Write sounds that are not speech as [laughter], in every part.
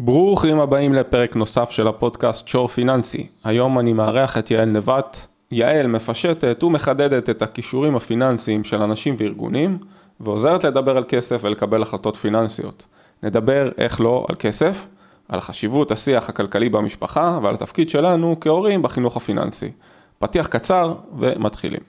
ברוכים הבאים לפרק נוסף של הפודקאסט שור פיננסי. היום אני מארח את יעל נבט. יעל מפשטת ומחדדת את הכישורים הפיננסיים של אנשים וארגונים, ועוזרת לדבר על כסף ולקבל החלטות פיננסיות. נדבר, איך לא, על כסף, על חשיבות השיח הכלכלי במשפחה ועל התפקיד שלנו כהורים בחינוך הפיננסי. פתיח קצר ומתחילים.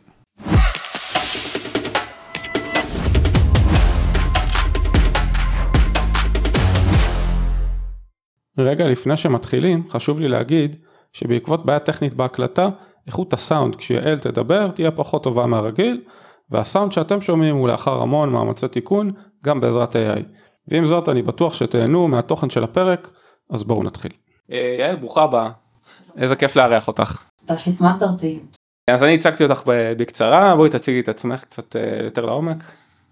רגע לפני שמתחילים, חשוב לי להגיד שבעקבות בעיה טכנית בהקלטה, איכות הסאונד כשיעל תדבר תהיה פחות טובה מהרגיל, והסאונד שאתם שומעים הוא לאחר המון מאמצי תיקון, גם בעזרת AI. ועם זאת אני בטוח שתהנו מהתוכן של הפרק, אז בואו נתחיל. אה, יעל, ברוכה הבאה. איזה כיף לארח אותך. אתה שהזמנת אותי. אז אני הצגתי אותך בקצרה, בואי תציגי את עצמך קצת אה, יותר לעומק.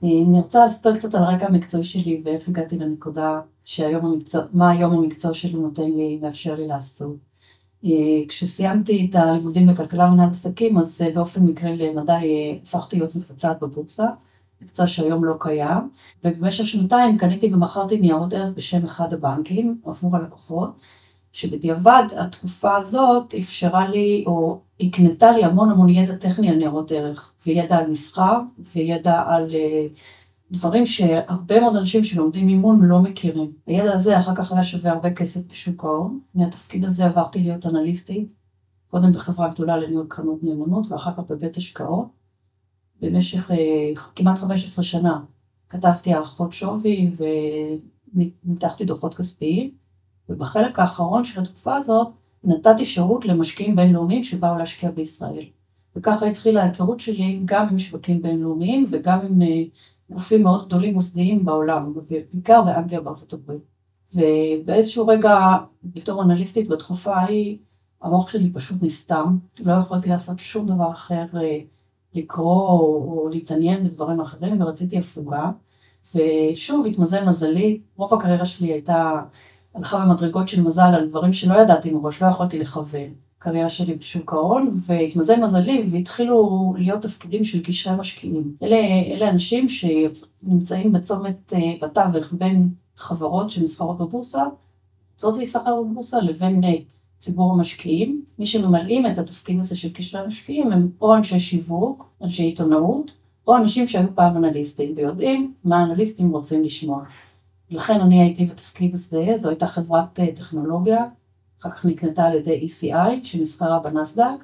אני רוצה לספר קצת על הרקע המקצועי שלי ואיך הגעתי לנקודה שהיום המקצוע, מה היום המקצוע שלי נותן לי, מאפשר לי לעשות. אה, כשסיימתי את הלימודים בכלכלה ומנהל עסקים, אז אה, באופן מקרה למדי אה, הפכתי להיות מפצעת בבורסה, מקצוע שהיום לא קיים, ובמשך שנתיים קניתי ומכרתי ניירות ערך בשם אחד הבנקים עבור הלקוחות, שבדיעבד התקופה הזאת אפשרה לי, או הקנתה לי המון המון ידע טכני על ניירות ערך, וידע על מסחר, וידע על דברים שהרבה מאוד אנשים שלומדים מימון לא מכירים. הידע הזה אחר כך היה שווה הרבה כסף בשוק ההון. מהתפקיד הזה עברתי להיות אנליסטית, קודם בחברה גדולה לניהול קרנות נאמנות ואחר כך בבית השקעות. במשך אה, כמעט 15 שנה כתבתי הערכות שווי וניתחתי דוחות כספיים, ובחלק האחרון של התקופה הזאת נתתי שירות למשקיעים בינלאומיים שבאו להשקיע בישראל. וככה התחילה ההיכרות שלי גם עם שווקים בינלאומיים וגם עם אה, גופים מאוד גדולים מוסדיים בעולם, בעיקר באנגליה ובארצות הברית. ובאיזשהו רגע, בתור אנליסטית בתקופה ההיא, המוח שלי פשוט נסתם, לא יכולתי לעשות שום דבר אחר, אה, לקרוא או, או להתעניין בדברים אחרים, ורציתי הפוגה. ושוב, התמזל מזלי, רוב הקריירה שלי הייתה, הלכה במדרגות של מזל על דברים שלא ידעתי מראש, לא יכולתי לכוון. הקריירה שלי בשוק ההון, והתמזל מזלי והתחילו להיות תפקידים של קשרי משקיעים. אלה, אלה אנשים שנמצאים בצומת אה, בתווך בין חברות שנסחרות בבורסה, רוצות להיסחר בבורסה, לבין אה, ציבור המשקיעים. מי שממלאים את התפקיד הזה של קשרי משקיעים הם או אנשי שיווק, אנשי עיתונאות, או אנשים שהיו פעם אנליסטים ויודעים מה האנליסטים רוצים לשמוע. לכן אני הייתי בתפקיד הזה, זו הייתה חברת אה, טכנולוגיה אחר כך נקנתה על ידי ECI שנסחרה בנסדק,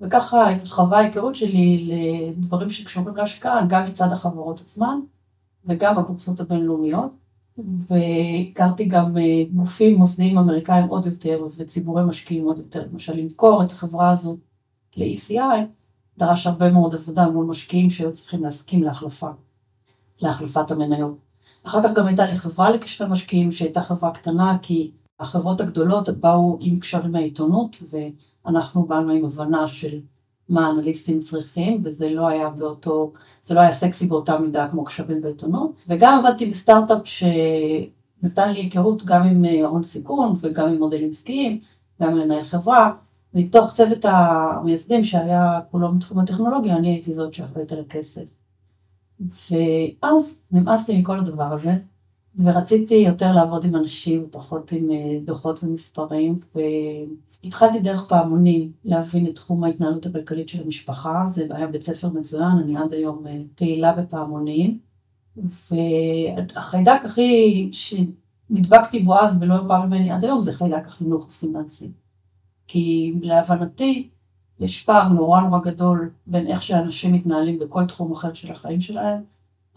וככה התרחבה ההיכרות שלי לדברים שקשורים להשקעה, גם מצד החברות עצמן וגם בבורסות הבינלאומיות, והכרתי גם אה, גופים מוסדיים אמריקאים עוד יותר וציבורי משקיעים עוד יותר, למשל למכור את החברה הזאת ל-ECI, דרש הרבה מאוד עבודה מול משקיעים שהיו צריכים להסכים להחלפה, להחלפת המניות. אחר כך גם הייתה לי חברה לקשרי משקיעים שהייתה חברה קטנה כי החברות הגדולות באו עם קשרים מהעיתונות, ואנחנו באנו עם הבנה של מה האנליסטים צריכים, וזה לא היה באותו, זה לא היה סקסי באותה מידה כמו קשרים בעיתונות. וגם עבדתי בסטארט-אפ שנתן לי היכרות גם עם אה, הון סיכון וגם עם מודלים עסקיים, גם לנהל חברה. מתוך צוות המייסדים שהיה כולו מתחום הטכנולוגיה, אני הייתי זאת שאחראית על הכסף. ואז נמאס לי מכל הדבר הזה, ורציתי יותר לעבוד עם אנשים, פחות עם אה, דוחות ומספרים, והתחלתי דרך פעמונים להבין את תחום ההתנהלות הכלכלית של המשפחה, זה היה בית ספר מצוין, אני עד היום אה, פעילה בפעמונים, והחיידק הכי שנדבקתי בו אז ולא יופר ממני עד היום זה חיידק החינוך הפיננסי. כי להבנתי יש פער נורא נורא גדול בין איך שאנשים מתנהלים בכל תחום אחר של החיים שלהם,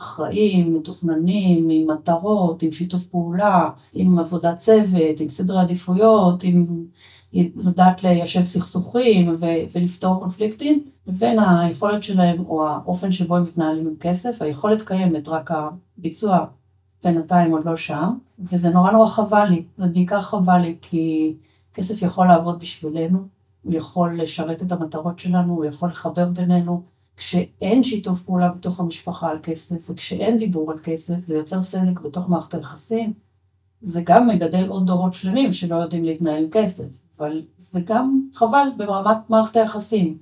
אחראים, מתוכננים, עם מטרות, עם שיתוף פעולה, עם עבודת צוות, עם סדרי עדיפויות, עם לדעת ליישב סכסוכים ולפתור קונפליקטים, לבין היכולת שלהם או האופן שבו הם מתנהלים עם כסף, היכולת קיימת, רק הביצוע בינתיים עוד לא שם, וזה נורא נורא חבל לי, זה בעיקר חבל לי כי כסף יכול לעבוד בשבילנו, הוא יכול לשרת את המטרות שלנו, הוא יכול לחבר בינינו, כשאין שיתוף פעולה בתוך המשפחה על כסף, וכשאין דיבור על כסף, זה יוצר סדק בתוך מערכת היחסים. זה גם מגדל עוד דורות שלמים שלא יודעים להתנהל עם כסף, אבל זה גם חבל ברמת מערכת היחסים.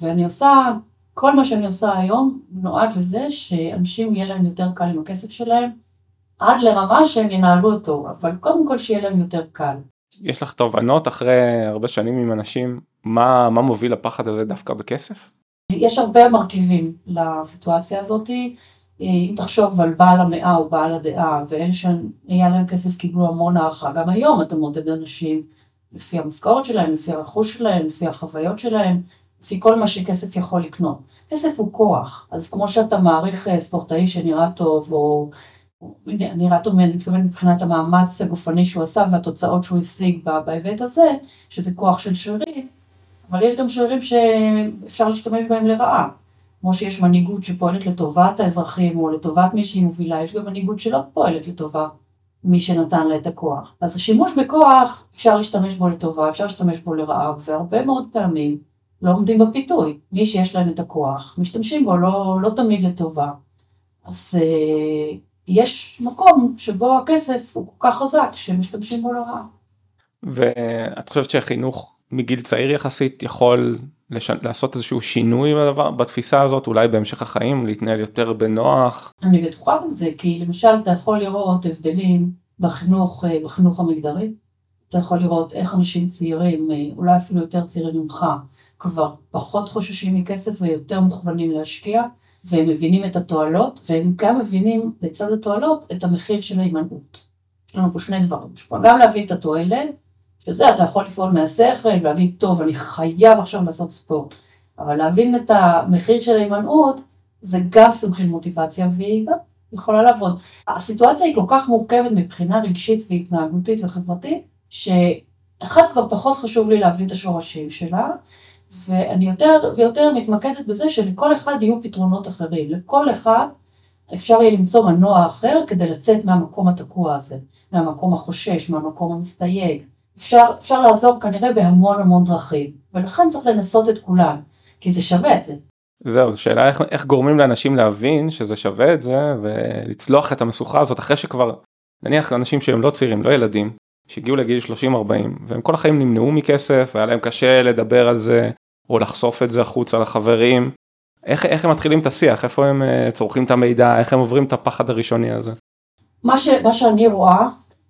ואני עושה, כל מה שאני עושה היום נועד לזה שאנשים יהיה להם יותר קל עם הכסף שלהם, עד לרמה שהם ינהלו אותו, אבל קודם כל שיהיה להם יותר קל. יש לך תובנות אחרי הרבה שנים עם אנשים, מה, מה מוביל לפחד הזה דווקא בכסף? יש הרבה מרכיבים לסיטואציה הזאת. אם תחשוב על בעל המאה או בעל הדעה, ואלה שהיה להם כסף קיבלו המון הערכה, גם היום אתה מודד אנשים לפי המשכורת שלהם, לפי הרכוש שלהם, לפי החוויות שלהם, לפי כל מה שכסף יכול לקנות. כסף הוא כוח, אז כמו שאתה מעריך אה, ספורטאי שנראה טוב, או נראה טוב, אני מתכוונת מבחינת המאמץ הגופני שהוא עשה והתוצאות שהוא השיג בהיבט הזה, שזה כוח של שרירים, אבל יש גם שרירים שאפשר להשתמש בהם לרעה. כמו שיש מנהיגות שפועלת לטובת האזרחים או לטובת מי שהיא מובילה, יש גם מנהיגות שלא פועלת לטובת מי שנתן לה את הכוח. אז השימוש בכוח, אפשר להשתמש בו לטובה, אפשר להשתמש בו לרעה, והרבה מאוד פעמים לא עומדים בפיתוי. מי שיש להם את הכוח, משתמשים בו לא, לא תמיד לטובה. אז אה, יש מקום שבו הכסף הוא כל כך חזק שמשתמשים בו לרעה. ואת חושבת שחינוך מגיל צעיר יחסית יכול לש... לעשות איזשהו שינוי בדבר, בתפיסה הזאת, אולי בהמשך החיים, להתנהל יותר בנוח? אני בטוחה בזה, כי למשל אתה יכול לראות הבדלים בחינוך, אה, בחינוך המגדרי. אתה יכול לראות איך אנשים צעירים, אה, אולי אפילו יותר צעירים ממך, כבר פחות חוששים מכסף ויותר מוכוונים להשקיע, והם מבינים את התועלות, והם גם מבינים לצד התועלות את המחיר של ההימנעות. יש לנו פה שני דברים, יש פה גם להבין את התועלת, שזה אתה יכול לפעול מהשכל ולהגיד, טוב, אני חייב עכשיו לעשות ספורט. אבל להבין את המחיר של ההימנעות, זה גם סוג של מוטיבציה, והיא גם יכולה לעבוד. הסיטואציה היא כל כך מורכבת מבחינה רגשית והתנהגותית וחברתית, שאחד כבר פחות חשוב לי להבין את השורשים שלה, ואני יותר ויותר מתמקדת בזה שלכל אחד יהיו פתרונות אחרים. לכל אחד אפשר יהיה למצוא מנוע אחר כדי לצאת מהמקום התקוע הזה, מהמקום החושש, מהמקום המסתייג. אפשר, אפשר לעזור כנראה בהמון המון דרכים, ולכן צריך לנסות את כולם, כי זה שווה את זה. זהו, שאלה איך, איך גורמים לאנשים להבין שזה שווה את זה ולצלוח את המשוכה הזאת אחרי שכבר, נניח אנשים שהם לא צעירים, לא ילדים, שהגיעו לגיל 30-40 והם כל החיים נמנעו מכסף והיה להם קשה לדבר על זה או לחשוף את זה החוצה לחברים. איך, איך הם מתחילים את השיח, איפה הם uh, צורכים את המידע, איך הם עוברים את הפחד הראשוני הזה? מה, ש, מה שאני רואה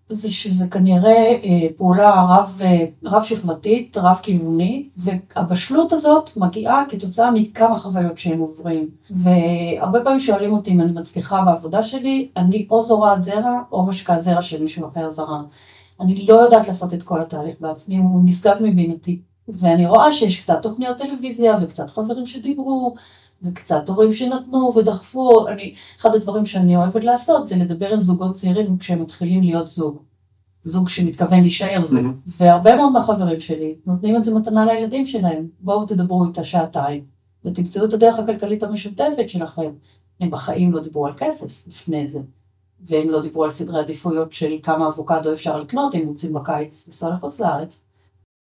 זה שזה כנראה אה, פעולה רב, אה, רב שכבתית, רב כיוונית, והבשלות הזאת מגיעה כתוצאה מכמה חוויות שהם עוברים. והרבה פעמים שואלים אותי אם אני מצליחה בעבודה שלי, אני או זורעת זרע או משקה זרע של מישהו אחר זרע. אני לא יודעת לעשות את כל התהליך בעצמי, הוא נשגב מבינתי. ואני רואה שיש קצת תוכניות טלוויזיה וקצת חברים שדיברו, וקצת הורים שנתנו ודחפו, אני, אחד הדברים שאני אוהבת לעשות זה לדבר עם זוגות צעירים כשהם מתחילים להיות זוג. זוג שמתכוון להישאר זוג. Mm-hmm. והרבה מאוד מהחברים שלי נותנים את זה מתנה לילדים שלהם. בואו תדברו איתה שעתיים, ותמצאו את הדרך הכלכלית המשותפת שלכם. הם בחיים לא דיברו על כסף לפני זה. והם לא דיברו על סדרי עדיפויות של כמה אבוקדו אפשר לקנות אם רוצים בקיץ לנסוע לחוץ לארץ.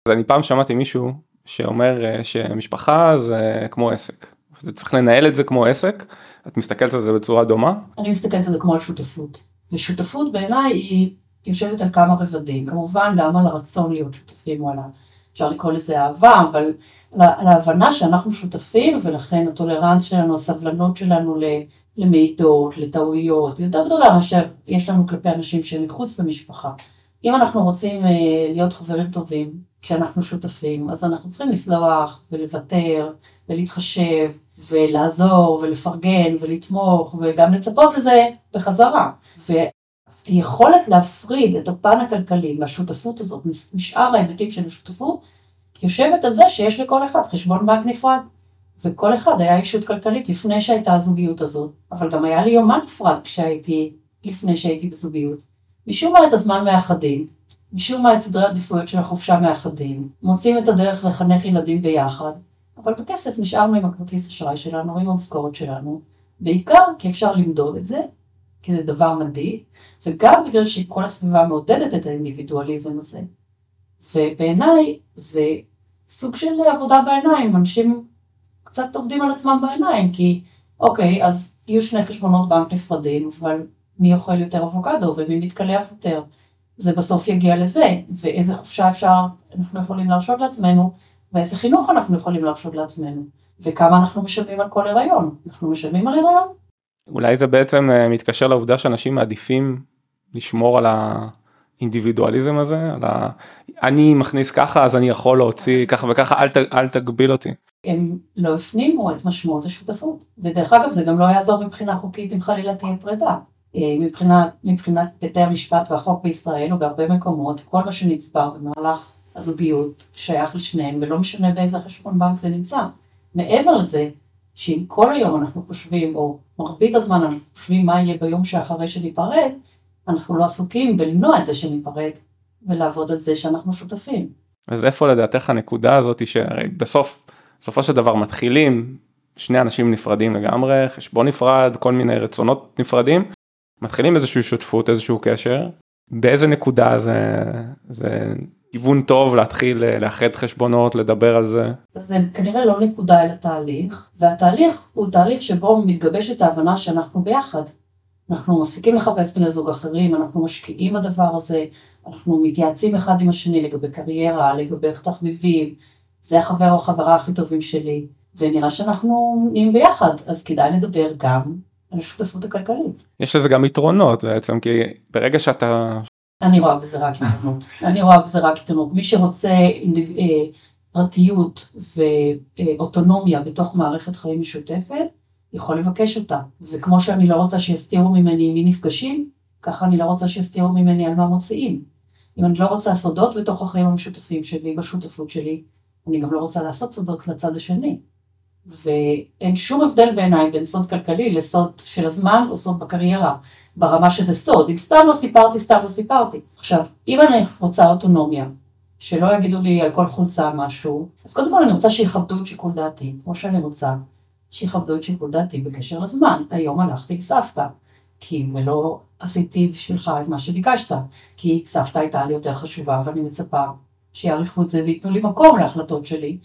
אז אני פעם שמעתי מישהו שאומר אה, שמשפחה זה כמו עסק. צריך לנהל את זה כמו עסק, את מסתכלת על זה בצורה דומה? אני מסתכלת על זה כמו על שותפות. ושותפות בעיניי היא יושבת על כמה רבדים, כמובן גם על הרצון להיות שותפים או על ה... אפשר לקרוא לזה אהבה, אבל על ההבנה שאנחנו שותפים ולכן הטולרנס שלנו, הסבלנות שלנו למידות, לטעויות, יותר גדולה מאשר יש לנו כלפי אנשים שהם מחוץ למשפחה. אם אנחנו רוצים אה, להיות חברים טובים כשאנחנו שותפים, אז אנחנו צריכים לסלוח ולוותר ולהתחשב ולעזור ולפרגן ולתמוך וגם לצפות לזה בחזרה. ויכולת להפריד את הפן הכלכלי מהשותפות הזאת, משאר ההיבטים של השותפות, יושבת על זה שיש לכל אחד חשבון בנק נפרד. וכל אחד היה אישות כלכלית לפני שהייתה הזוגיות הזאת, אבל גם היה לי יומן נפרד כשהייתי, לפני שהייתי בזוגיות. משום מה את הזמן מאחדים, משום מה את סדרי העדיפויות של החופשה מאחדים, מוצאים את הדרך לחנך ילדים ביחד, אבל בכסף נשארנו עם הכרטיס אשראי שלנו, עם המשכורת שלנו, בעיקר כי אפשר למדוד את זה, כי זה דבר מדהים, וגם בגלל שכל הסביבה מעודדת את האינדיבידואליזם הזה. ובעיניי זה סוג של עבודה בעיניים, אנשים קצת עובדים על עצמם בעיניים, כי אוקיי, אז יהיו שני חשבונות בנק נפרדים, אבל מי אוכל יותר אבוקדו ומי מתקלח יותר? זה בסוף יגיע לזה, ואיזה חופשה אפשר, אנחנו יכולים להרשות לעצמנו, ואיזה חינוך אנחנו יכולים להרשות לעצמנו, וכמה אנחנו משלמים על כל הריון. אנחנו משלמים על הריון? אולי זה בעצם אה, מתקשר לעובדה שאנשים מעדיפים לשמור על האינדיבידואליזם הזה, על ה... אני מכניס ככה אז אני יכול להוציא ככה וככה, אל, ת, אל תגביל אותי. הם לא הפנימו את משמעות השותפות, ודרך אגב זה גם לא יעזור מבחינה חוקית אם חלילה תהיה פרידה. אה, מבחינת, מבחינת בתי המשפט והחוק בישראל או בהרבה מקומות, כל מה שנצבר במהלך הזוגיות שייך לשניהם ולא משנה באיזה חשבון בנק זה נמצא. מעבר לזה, שאם כל היום אנחנו חושבים, או מרבית הזמן אנחנו חושבים מה יהיה ביום שאחרי שניפרד, אנחנו לא עסוקים בלמנוע את זה שניפרד ולעבוד על זה שאנחנו שותפים. אז איפה לדעתך הנקודה הזאת שהרי בסוף, בסופו של דבר מתחילים, שני אנשים נפרדים לגמרי, חשבון נפרד, כל מיני רצונות נפרדים, מתחילים איזושהי שותפות, איזשהו קשר, באיזה נקודה זה, זה כיוון טוב להתחיל אה, לאחד חשבונות, לדבר על זה? זה כנראה לא נקודה אלא תהליך, והתהליך הוא תהליך שבו מתגבשת ההבנה שאנחנו ביחד. אנחנו מפסיקים לחפש בני זוג אחרים, אנחנו משקיעים בדבר הזה, אנחנו מתייעצים אחד עם השני לגבי קריירה, לגבי תחביבים, זה החבר או החברה הכי טובים שלי, ונראה שאנחנו נהיים ביחד, אז כדאי לדבר גם על השותפות הכלכלית. יש לזה גם יתרונות בעצם, כי ברגע שאתה אני רואה בזה רק עיתונות. אני רואה בזה רק עיתונות. מי שרוצה. אה, פרטיות ואוטונומיה בתוך מערכת חיים משותפת, יכול לבקש אותה. וכמו שאני לא רוצה שיסתירו ממני מי נפגשים, ככה אני לא רוצה שיסתירו ממני על מה מוציאים. אם אני לא רוצה סודות בתוך החיים המשותפים שלי, בשותפות שלי, אני גם לא רוצה לעשות סודות לצד השני. ואין שום הבדל בעיניי בין סוד כלכלי לסוד של הזמן או סוד בקריירה. ברמה שזה סוד, אם סתם לא סיפרתי, סתם לא סיפרתי. עכשיו, אם אני רוצה אוטונומיה, שלא יגידו לי על כל חולצה משהו, אז קודם כל אני רוצה שיכבדו את שיקול דעתי, כמו שאני רוצה שיכבדו את שיקול דעתי בקשר לזמן. היום הלכתי עם סבתא, כי ולא עשיתי בשבילך את מה שביקשת, כי סבתא הייתה לי יותר חשובה ואני מצפה שיעריכו את זה וייתנו לי מקום להחלטות שלי.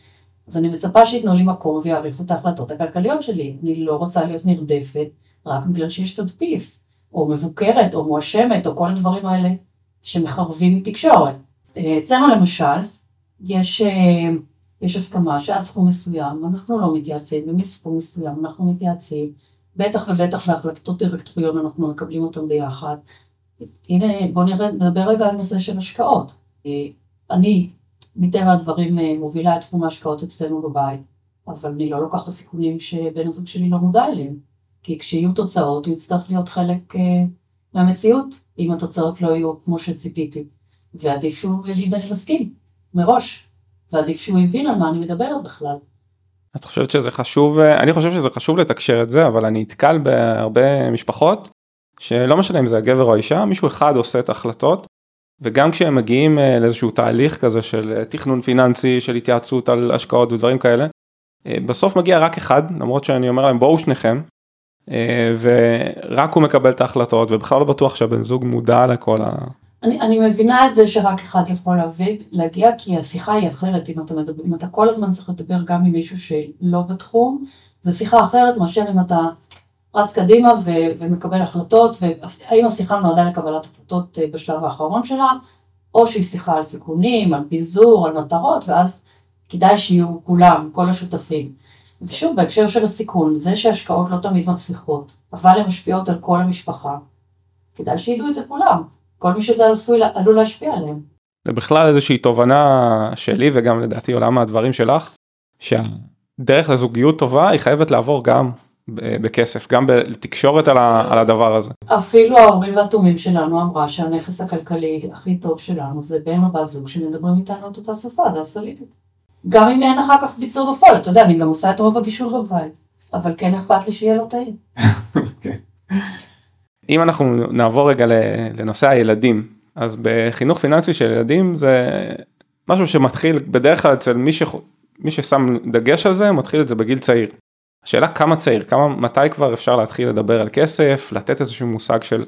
אז אני מצפה שייתנו לי מקום ויעריכו את ההחלטות הכלכליות שלי. אני לא רוצה להיות נרדפת רק בגלל שיש תדפיס. או מבוקרת, או מואשמת, או כל הדברים האלה שמחרבים תקשורת. אה, אצלנו למשל, יש, אה, יש הסכמה שעד סכום מסוים אנחנו לא מתייעצים, ומסכום מסוים אנחנו מתייעצים, בטח ובטח בהחלטות דירקטוריון אנחנו מקבלים אותם ביחד. הנה, בואו נדבר רגע על נושא של השקעות. אה, אני, מטבע הדברים, מובילה את תחום ההשקעות אצלנו בבית, אבל אני לא לוקחת סיכונים שבן הזוג שלי לא מודע אליהם. כי כשיהיו תוצאות הוא יצטרך להיות חלק uh, מהמציאות, אם התוצאות לא יהיו כמו שציפיתי. ועדיף שהוא מסכים, מראש. ועדיף שהוא יבין על מה אני מדברת בכלל. את חושבת שזה חשוב, אה, אני חושב שזה חשוב לתקשר את זה, אבל אני נתקל בהרבה משפחות, שלא משנה אם זה הגבר או האישה, מישהו אחד עושה את ההחלטות, וגם כשהם מגיעים אה, לאיזשהו תהליך כזה של תכנון פיננסי, של התייעצות על השקעות ודברים כאלה, בסוף מגיע רק אחד, למרות שאני אומר להם בואו שניכם, אה, ורק הוא מקבל את ההחלטות ובכלל לא בטוח שהבן זוג מודע לכל ה... אני, אני מבינה את זה שרק אחד יכול להביא, להגיע, כי השיחה היא אחרת, אם אתה מדבר, אם אתה כל הזמן צריך לדבר גם עם מישהו שלא בתחום, זו שיחה אחרת מאשר אם אתה רץ קדימה ו, ומקבל החלטות, והאם השיחה נועדה לקבלת החלטות אה, בשלב האחרון שלה, או שהיא שיחה על סיכונים, על פיזור, על מטרות, ואז כדאי שיהיו כולם, כל השותפים. ושוב, בהקשר של הסיכון, זה שהשקעות לא תמיד מצליחות, אבל הן משפיעות על כל המשפחה, כדאי שידעו את זה כולם. כל מי שזה עשוי, עלול להשפיע עליהם. זה בכלל איזושהי תובנה שלי וגם לדעתי עולם הדברים שלך, שהדרך לזוגיות טובה היא חייבת לעבור גם בכסף, גם בתקשורת על, על הדבר הזה. אפילו ההורים והתומים שלנו אמרה שהנכס הכלכלי הכי טוב שלנו זה בן או בת זוג שמדברים איתנו את אותה שפה, זה הסולידית. גם אם אין אחר כך ביצור בפועל, אתה יודע, אני גם עושה את רוב הבישול בבית, אבל כן אכפת לי שיהיה לו טעים. [laughs] כן. אם אנחנו נעבור רגע לנושא הילדים, אז בחינוך פיננסי של ילדים זה משהו שמתחיל בדרך כלל אצל מי, ש... מי ששם דגש על זה, מתחיל את זה בגיל צעיר. השאלה כמה צעיר, כמה, מתי כבר אפשר להתחיל לדבר על כסף, לתת איזשהו מושג של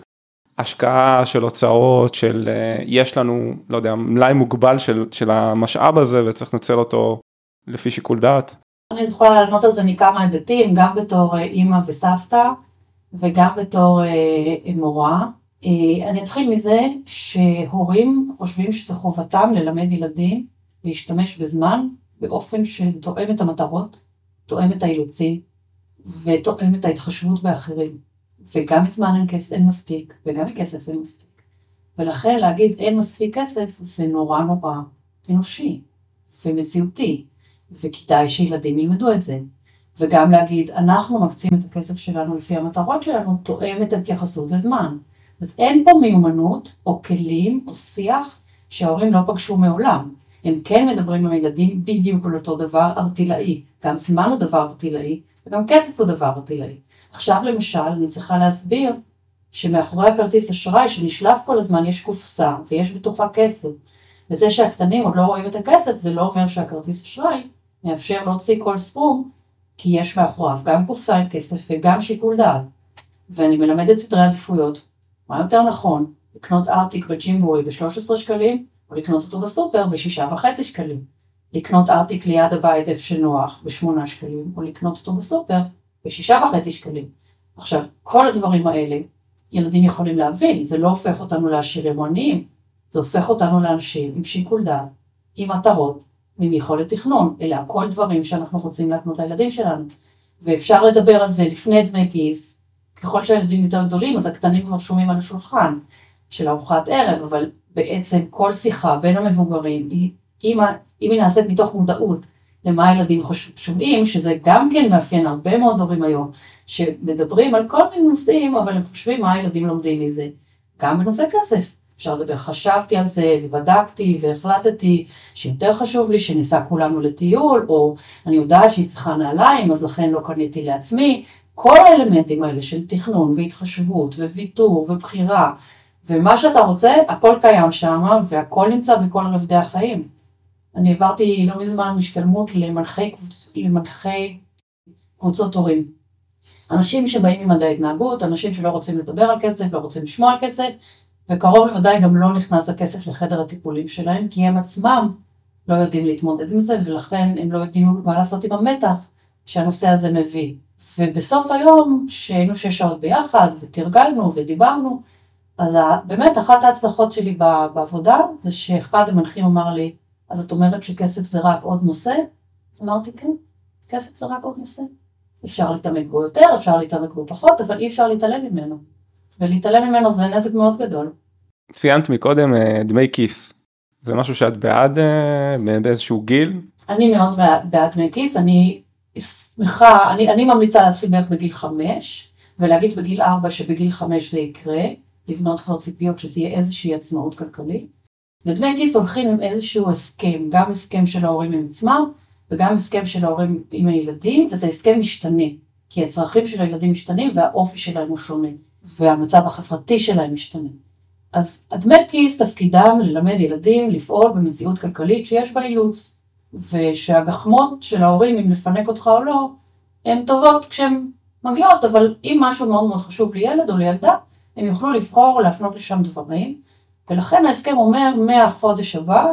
השקעה של הוצאות של אה, יש לנו לא יודע מלאי מוגבל של, של המשאב הזה וצריך לנצל אותו לפי שיקול דעת. אני יכולה לענות על זה מכמה היבטים גם בתור אה, אימא וסבתא וגם בתור אה, מורה. אני אתחיל מזה שהורים חושבים שזו חובתם ללמד ילדים להשתמש בזמן באופן שתואם את המטרות, תואם את האילוצים ותואם את ההתחשבות באחרים. וגם מזמן אין, כס, אין מספיק, וגם כסף אין מספיק. ולכן להגיד אין מספיק כסף זה נורא נורא אנושי ומציאותי, וכדאי שילדים ילמדו את זה. וגם להגיד, אנחנו מקצים את הכסף שלנו לפי המטרות שלנו, תואם את ההתייחסות לזמן. זאת אין פה מיומנות או כלים או שיח שההורים לא פגשו מעולם. הם כן מדברים עם הילדים בדיוק על אותו דבר ארטילאי. גם זמן הוא דבר ארטילאי, וגם כסף הוא דבר ארטילאי. עכשיו למשל, אני צריכה להסביר שמאחורי הכרטיס אשראי שנשלף כל הזמן יש קופסה ויש בתוכה כסף. וזה שהקטנים עוד לא רואים את הכסף, זה לא אומר שהכרטיס אשראי מאפשר להוציא כל סכום, כי יש מאחוריו גם קופסה עם כסף וגם שיקול דעת. ואני מלמדת סדרי עדיפויות. מה יותר נכון, לקנות ארטיק בג'ימבורי ב-13 שקלים, או לקנות אותו בסופר ב-6.5 שקלים. לקנות ארטיק ליד הבית איפה שנוח ב-8 שקלים, או לקנות אותו בסופר ב-6.5 שקלים. עכשיו, כל הדברים האלה, ילדים יכולים להבין, זה לא הופך אותנו לעשירים או עניים, זה הופך אותנו לאנשים עם שיקול דעת, עם מטרות, ועם יכולת תכנון. אלה הכל דברים שאנחנו רוצים להקנות לילדים שלנו. ואפשר לדבר על זה לפני דמי כיס, ככל שהילדים יותר גדולים, אז הקטנים כבר שומעים על השולחן של ארוחת ערב, אבל בעצם כל שיחה בין המבוגרים, אם היא נעשית מתוך מודעות למה הילדים שומעים, שזה גם כן מאפיין הרבה מאוד הורים היום, שמדברים על כל מיני נושאים, אבל הם חושבים מה הילדים לומדים מזה. גם בנושא כסף. אפשר לדבר, חשבתי על זה ובדקתי והחלטתי שיותר חשוב לי שניסע כולנו לטיול, או אני יודעת שהיא צריכה נעליים אז לכן לא קניתי לעצמי. כל האלמנטים האלה של תכנון והתחשבות וויתור ובחירה ומה שאתה רוצה, הכל קיים שם והכל נמצא בכל רבדי החיים. אני העברתי לא מזמן השתלמות למנחי, למנחי קבוצות הורים. אנשים שבאים ממדעי התנהגות, אנשים שלא רוצים לדבר על כסף, לא רוצים לשמוע על כסף, וקרוב לוודאי גם לא נכנס הכסף לחדר הטיפולים שלהם, כי הם עצמם לא יודעים להתמודד עם זה, ולכן הם לא יודעים מה לעשות עם המתח שהנושא הזה מביא. ובסוף היום, שהיינו שש שעות ביחד, ותרגלנו ודיברנו, אז באמת אחת ההצלחות שלי בעבודה, זה שאחד המנחים אמר לי, אז את אומרת שכסף זה רק עוד נושא? אז אמרתי, כן, כסף זה רק עוד נושא. אפשר להתעמק בו יותר, אפשר להתעמק בו פחות, אבל אי אפשר להתעלם ממנו. ולהתעלם ממנו זה נזק מאוד גדול. ציינת מקודם אה, דמי כיס. זה משהו שאת בעד אה, באיזשהו גיל? אני מאוד בעד דמי כיס, אני שמחה, אני, אני ממליצה להתחיל בערך בגיל חמש, ולהגיד בגיל ארבע שבגיל חמש זה יקרה, לבנות כבר ציפיות שתהיה איזושהי עצמאות כלכלית. ודמי כיס הולכים עם איזשהו הסכם, גם הסכם של ההורים עם עצמם, וגם הסכם של ההורים עם הילדים, וזה הסכם משתנה, כי הצרכים של הילדים משתנים והאופי שלהם הוא שונה, והמצב החברתי שלהם משתנה. אז הדמי כיס תפקידם ללמד ילדים לפעול במציאות כלכלית שיש בה אילוץ, ושהגחמות של ההורים אם לפנק אותך או לא, הן טובות כשהן מגיעות, אבל אם משהו מאוד מאוד חשוב לילד או לילדה, הם יוכלו לבחור להפנות לשם דברים, ולכן ההסכם אומר מהחודש הבא,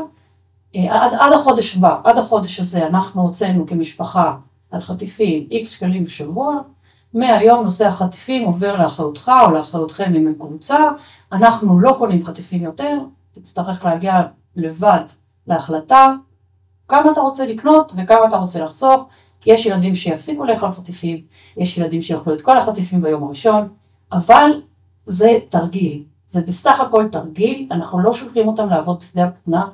אה, עד, עד החודש הבא, עד החודש הזה אנחנו הוצאנו כמשפחה על חטיפים איקס שקלים בשבוע, מהיום נושא החטיפים עובר לאחריותך או לאחריותכם אם הם קבוצה, אנחנו לא קונים חטיפים יותר, תצטרך להגיע לבד להחלטה, כמה אתה רוצה לקנות וכמה אתה רוצה לחסוך, יש ילדים שיפסיקו לאכול חטיפים, יש ילדים שיאכלו את כל החטיפים ביום הראשון, אבל זה תרגיל, זה בסך הכל תרגיל, אנחנו לא שולחים אותם לעבוד בשדה הכותנה,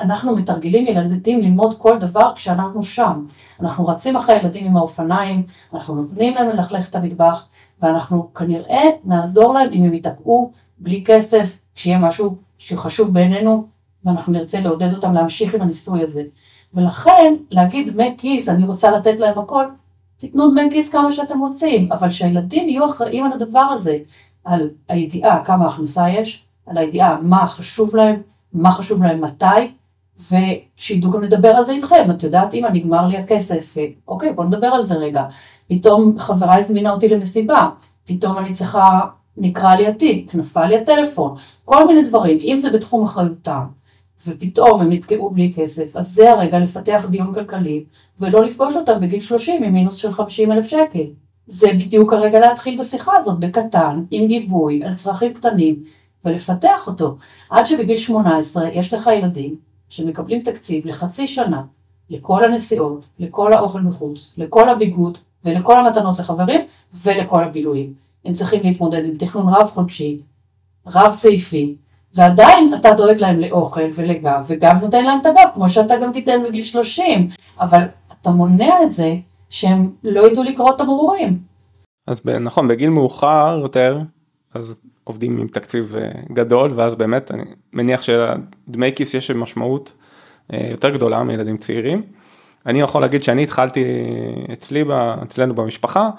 אנחנו מתרגלים ילדים ללמוד כל דבר כשאנחנו שם. אנחנו רצים אחרי הילדים עם האופניים, אנחנו נותנים להם ללכלך את המטבח, ואנחנו כנראה נעזור להם אם הם ייתקעו בלי כסף, כשיהיה משהו שחשוב בעינינו, ואנחנו נרצה לעודד אותם להמשיך עם הניסוי הזה. ולכן, להגיד דמי כיס, אני רוצה לתת להם הכל, תיתנו דמי כיס כמה שאתם רוצים, אבל שהילדים יהיו אחראים על הדבר הזה, על הידיעה כמה הכנסה יש, על הידיעה מה חשוב להם, מה חשוב להם מתי, ושידעו גם לדבר על זה איתכם, את יודעת, אמא, נגמר לי הכסף, אוקיי, בוא נדבר על זה רגע. פתאום חברה הזמינה אותי למסיבה, פתאום אני צריכה, נקרא לי התיק, נפל לי הטלפון, כל מיני דברים, אם זה בתחום אחריותם, ופתאום הם נתקעו בלי כסף, אז זה הרגע לפתח דיון כלכלי, ולא לפגוש אותם בגיל 30 עם מינוס של 50 אלף שקל. זה בדיוק הרגע להתחיל בשיחה הזאת, בקטן, עם גיבוי, על צרכים קטנים, ולפתח אותו. עד שבגיל 18 יש לך ילדים שמקבלים תקציב לחצי שנה, לכל הנסיעות, לכל האוכל מחוץ, לכל הביגוד ולכל המתנות לחברים ולכל הבילויים. הם צריכים להתמודד עם תכנון רב חודשי, רב סעיפי, ועדיין אתה דואג להם לאוכל ולגב, וגם נותן להם את הגב, כמו שאתה גם תיתן בגיל 30, אבל אתה מונע את זה שהם לא ידעו לקרוא תמרורים. אז נכון, בגיל מאוחר יותר, אז עובדים עם תקציב אה, גדול, ואז באמת אני מניח שלדמי כיס יש משמעות אה, יותר גדולה מילדים צעירים. אני יכול להגיד שאני התחלתי אצלי, אצלנו במשפחה,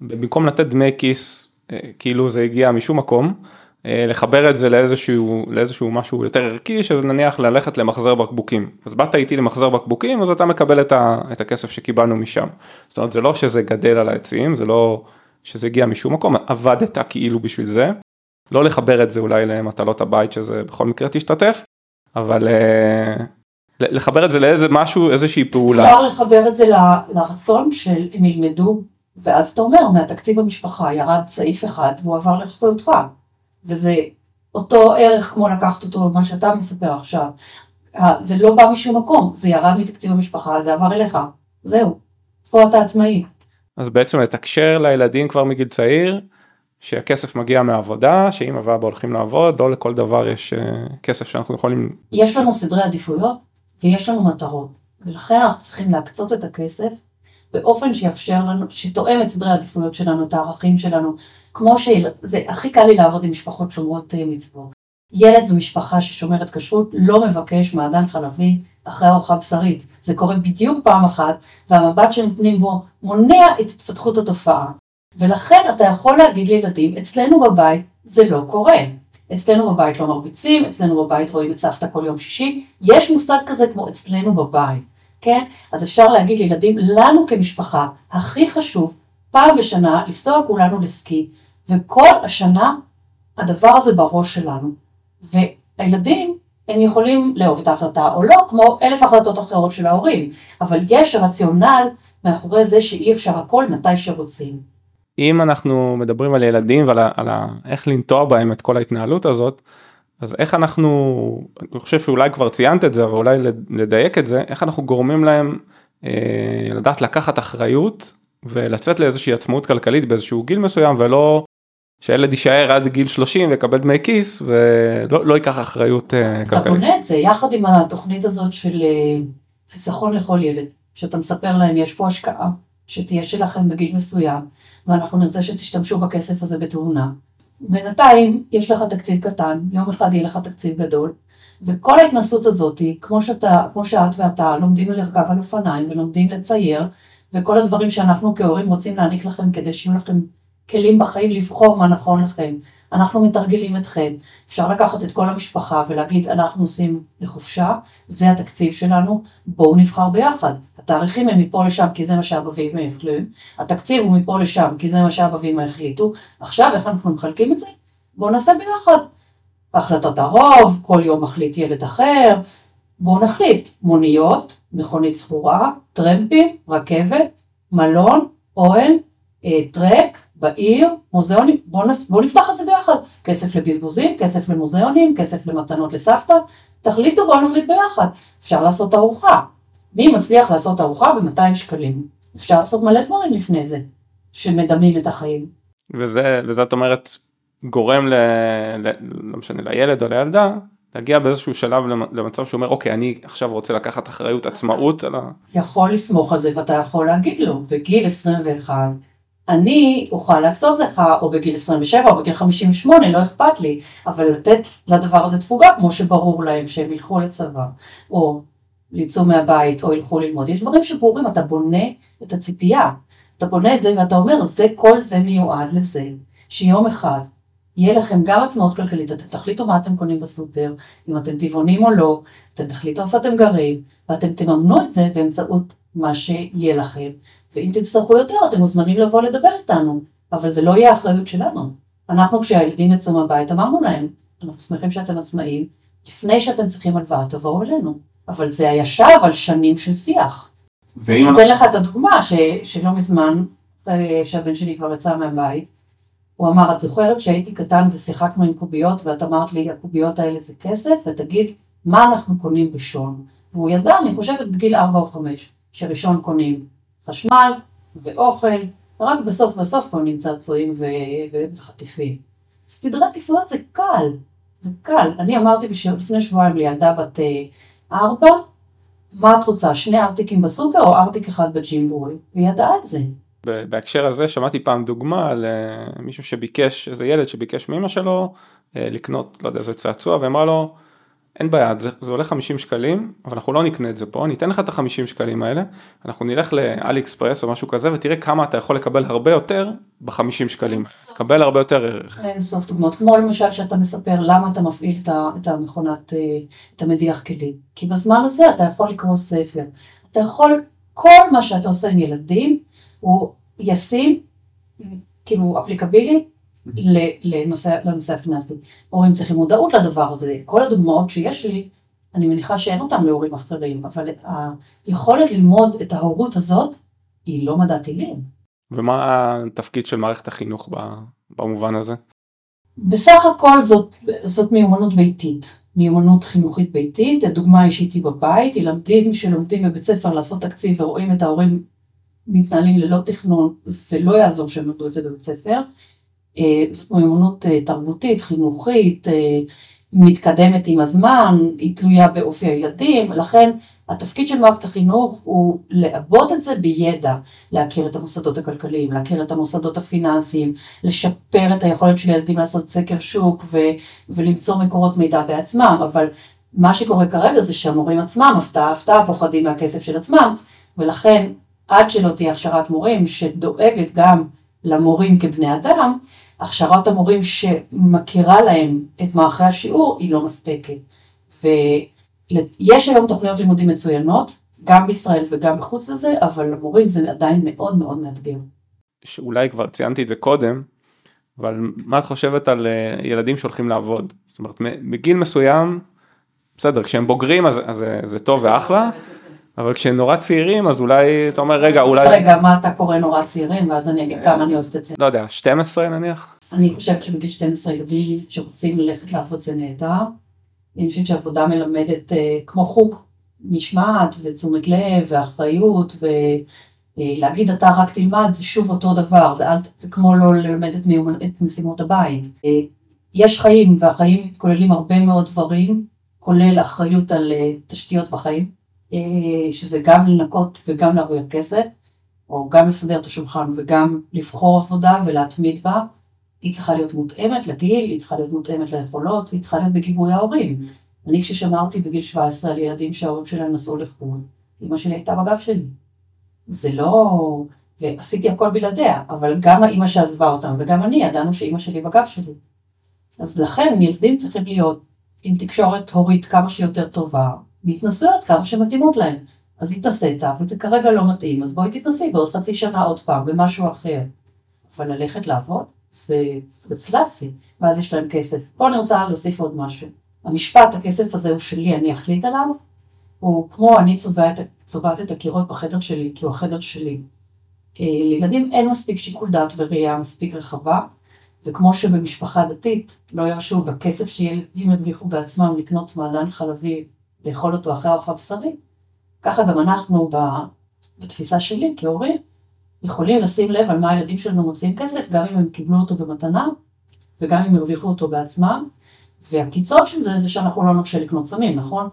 במקום לתת דמי כיס, אה, כאילו זה הגיע משום מקום, לחבר את זה לאיזשהו, לאיזשהו משהו יותר ערכי, שזה נניח ללכת למחזר בקבוקים. אז באת איתי למחזר בקבוקים, אז אתה מקבל את, ה, את הכסף שקיבלנו משם. זאת אומרת, זה לא שזה גדל על העצים, זה לא שזה הגיע משום מקום, עבדת כאילו בשביל זה. לא לחבר את זה אולי למטלות הבית שזה בכל מקרה תשתתף, אבל uh, לחבר את זה לאיזה משהו, איזושהי פעולה. אפשר לחבר את זה לרצון של הם ילמדו, ואז אתה אומר, מהתקציב המשפחה ירד סעיף אחד והוא עבר לאחריותך, וזה אותו ערך כמו לקחת אותו מה שאתה מספר עכשיו. זה לא בא משום מקום, זה ירד מתקציב המשפחה, זה עבר אליך, זהו, פה אתה עצמאי. אז בעצם לתקשר לילדים כבר מגיל צעיר, שהכסף מגיע מהעבודה, שאמא ואבא הולכים לעבוד, לא לכל דבר יש אה, כסף שאנחנו יכולים... יש לנו סדרי עדיפויות ויש לנו מטרות, ולכן אנחנו צריכים להקצות את הכסף באופן שיאפשר לנו, שתואם את סדרי העדיפויות שלנו, את הערכים שלנו, כמו שזה הכי קל לי לעבוד עם משפחות שומרות אה, מצוות. ילד במשפחה ששומרת כשרות לא מבקש מעדן חלבי אחרי ארוחה בשרית. זה קורה בדיוק פעם אחת, והמבט שנותנים בו מונע את התפתחות התופעה. ולכן אתה יכול להגיד לילדים, אצלנו בבית זה לא קורה. אצלנו בבית לא מרביצים, אצלנו בבית רואים את סבתא כל יום שישי, יש מושג כזה כמו אצלנו בבית, כן? אז אפשר להגיד לילדים, לנו כמשפחה, הכי חשוב, פעם בשנה, לנסוע כולנו לסקי, וכל השנה הדבר הזה בראש שלנו. והילדים, הם יכולים לאהוב את ההחלטה או לא, כמו אלף החלטות אחרות של ההורים, אבל יש רציונל מאחורי זה שאי אפשר הכל מתי שרוצים. אם אנחנו מדברים על ילדים ועל ה, על ה, איך לנטוע בהם את כל ההתנהלות הזאת, אז איך אנחנו, אני חושב שאולי כבר ציינת את זה, אבל אולי לדייק את זה, איך אנחנו גורמים להם אה, לדעת לקחת אחריות ולצאת לאיזושהי עצמאות כלכלית באיזשהו גיל מסוים ולא שהילד יישאר עד גיל 30 ויקבל דמי כיס ולא לא ייקח אחריות אה, כלכלית. אתה בונה את זה יחד עם התוכנית הזאת של אה, חיסכון לכל ילד, שאתה מספר להם יש פה השקעה שתהיה שלכם בגיל מסוים. ואנחנו נרצה שתשתמשו בכסף הזה בתאונה. בינתיים יש לך תקציב קטן, יום אחד יהיה לך תקציב גדול, וכל ההתנסות הזאת, כמו, שאתה, כמו שאת ואתה לומדים לרכב על אופניים ולומדים לצייר, וכל הדברים שאנחנו כהורים רוצים להעניק לכם כדי שיהיו לכם כלים בחיים לבחור מה נכון לכם. אנחנו מתרגלים אתכם. אפשר לקחת את כל המשפחה ולהגיד, אנחנו נוסעים לחופשה, זה התקציב שלנו, בואו נבחר ביחד. התאריכים הם מפה לשם כי זה מה ואמא החליטו, התקציב הוא מפה לשם כי זה מה ואמא החליטו, עכשיו איך אנחנו מחלקים את זה? בואו נעשה ביחד. החלטות הרוב, כל יום מחליט ילד אחר, בואו נחליט, מוניות, מכונית סחורה, טרמפים, רכבת, מלון, אוהל, טרק, בעיר, מוזיאונים, בואו בוא נפתח את זה ביחד. כסף לבזבוזים, כסף למוזיאונים, כסף למתנות לסבתא, תחליטו בואו נחליט ביחד. אפשר לעשות ארוחה. מי מצליח לעשות ארוחה ב-200 שקלים? אפשר לעשות מלא דברים לפני זה, שמדמים את החיים. וזה, וזה את אומרת, גורם ל... ל... לא משנה, לילד או לילדה, להגיע באיזשהו שלב למצב שהוא אומר, אוקיי, אני עכשיו רוצה לקחת אחריות עצמאות על ה... יכול לסמוך על זה ואתה יכול להגיד לו, בגיל 21, אני אוכל להקצות לך, או בגיל 27 או בגיל 58, לא אכפת לי, אבל לתת לדבר הזה תפוגה, כמו שברור להם שהם ילכו לצבא, או יצאו מהבית, או ילכו ללמוד. יש דברים שברורים, אתה בונה את הציפייה. אתה בונה את זה ואתה אומר, זה, כל זה מיועד לזה, שיום אחד יהיה לכם גם עצמאות כלכלית, אתם תחליטו מה אתם קונים בסופר, אם אתם טבעונים או לא, אתם תחליטו איפה אתם גרים, ואתם תממנו את זה באמצעות מה שיהיה לכם. ואם תצטרכו יותר, אתם מוזמנים לבוא לדבר איתנו, אבל זה לא יהיה האחריות שלנו. אנחנו כשהילדים יצאו מהבית אמרנו להם, אנחנו שמחים שאתם עצמאים, לפני שאתם צריכים הלוואה תבואו אלינו. אבל זה ישב על שנים של שיח. ואם... אני אתן לך את הדוגמה ש, שלא מזמן, שהבן שלי כבר יצא מהבית, הוא אמר, את זוכרת שהייתי קטן ושיחקנו עם קוביות ואת אמרת לי, הקוביות האלה זה כסף, ותגיד, מה אנחנו קונים בשון? והוא ידע, אני חושבת, בגיל 4 או 5, שראשון קונים חשמל ואוכל, ורק בסוף בסוף קונים צעצועים וחטיפים. סדרי עדיפויות זה קל, זה קל. אני אמרתי לפני שבועיים לילדה בת אה, ארבע, מה את רוצה, שני ארטיקים בסופר או ארטיק אחד בג'ימבורי? והיא ידעה את זה. בהקשר הזה שמעתי פעם דוגמה על אה, מישהו שביקש, איזה ילד שביקש מאמא שלו אה, לקנות, לא יודע, איזה צעצוע, ואמרה לו, אין בעיה, זה, זה עולה 50 שקלים, אבל אנחנו לא נקנה את זה פה, ניתן לך את ה-50 שקלים האלה, אנחנו נלך לאלי אקספרס או משהו כזה, ותראה כמה אתה יכול לקבל הרבה יותר ב-50 שקלים, תקבל הרבה יותר ערך. אין סוף דוגמאות, כמו למשל שאתה מספר למה אתה מפעיל את המכונת, אה, את המדיח כלים, כי בזמן הזה אתה יכול לקרוא ספר, אתה יכול, כל מה שאתה עושה עם ילדים, הוא ישים, כאילו אפליקבילי, לנושא, לנושא הפיננסי. הורים צריכים מודעות לדבר הזה. כל הדוגמאות שיש לי, אני מניחה שאין אותן להורים אחרים, אבל היכולת ללמוד את ההורות הזאת, היא לא מדע טילים. ומה התפקיד של מערכת החינוך במובן הזה? בסך הכל זאת, זאת מיומנות ביתית, מיומנות חינוכית ביתית, הדוגמה האישית היא בבית, ילדים שלומדים בבית ספר לעשות תקציב ורואים את ההורים מתנהלים ללא תכנון, זה לא יעזור שהם למדו את זה בבית ספר. אה, זאת מיומנות אה, תרבותית, חינוכית, אה, מתקדמת עם הזמן, היא תלויה באופי הילדים, לכן התפקיד של מערכת החינוך הוא לעבוד את זה בידע, להכיר את המוסדות הכלכליים, להכיר את המוסדות הפיננסיים, לשפר את היכולת של ילדים לעשות סקר שוק ו- ולמצוא מקורות מידע בעצמם, אבל מה שקורה כרגע זה שהמורים עצמם, הפתעה הפתעה, פוחדים מהכסף של עצמם, ולכן עד שלא תהיה הכשרת מורים שדואגת גם למורים כבני אדם, הכשרת המורים שמכירה להם את מערכי השיעור היא לא מספקת. ויש היום תוכניות לימודים מצוינות, גם בישראל וגם מחוץ לזה, אבל למורים זה עדיין מאוד מאוד מאתגר. שאולי כבר ציינתי את זה קודם, אבל מה את חושבת על אה, ילדים שהולכים לעבוד? זאת אומרת, מגיל מסוים, בסדר, כשהם בוגרים אז, אז זה טוב ואחלה, אבל כשהם נורא צעירים אז אולי אתה אומר רגע אולי רגע מה אתה קורא נורא צעירים ואז אני אגיד כמה אני אוהבת את זה. לא יודע 12 נניח. אני חושבת שבגיל 12 ילדים שרוצים ללכת לעבוד זה נהדר. אני חושבת שעבודה מלמדת אה, כמו חוג משמעת ותשומת לב ואחריות ולהגיד אתה רק תלמד זה שוב אותו דבר זה, זה כמו לא ללמד את, מיומנ... את משימות הבית. אה, יש חיים והחיים כוללים הרבה מאוד דברים כולל אחריות על אה, תשתיות בחיים. אה, שזה גם לנקות וגם להרוויח כסף, או גם לסדר את השולחן וגם לבחור עבודה ולהתמיד בה, היא צריכה להיות מותאמת לגיל, היא צריכה להיות מותאמת ליכולות, היא צריכה להיות בגיבוי ההורים. אני כששמרתי בגיל 17 על ילדים שההורים שלהם נסעו לחו"ל, אמא שלי הייתה בגב שלי. זה לא... ועשיתי הכל בלעדיה, אבל גם האימא שעזבה אותם וגם אני ידענו שאימא שלי בגב שלי. אז לכן ילדים צריכים להיות עם תקשורת הורית כמה שיותר טובה, והתנסויות כמה שמתאימות להם. אז התנסית, וזה כרגע לא מתאים, אז בואי תתנסי בעוד חצי שנה עוד פעם, במשהו אחר. אבל ללכת לעבוד, זה, זה קלאסי, ואז יש להם כסף. פה אני רוצה להוסיף עוד משהו. המשפט, הכסף הזה הוא שלי, אני אחליט עליו, הוא כמו אני צובעת, צובעת את הקירות בחדר שלי, כי הוא החדר שלי. אה, לילדים אין מספיק שיקול דעת וראייה מספיק רחבה, וכמו שבמשפחה דתית לא ירשו בכסף שילדים הרוויחו בעצמם לקנות מעדן חלבי לאכול אותו אחרי ארוחה בשרית, ככה גם אנחנו בתפיסה שלי כהורים, יכולים לשים לב על מה הילדים שלנו מוצאים כסף, גם אם הם קיבלו אותו במתנה, וגם אם הרוויחו אותו בעצמם, והקיצון של זה זה שאנחנו לא נרשה לקנות סמים, נכון?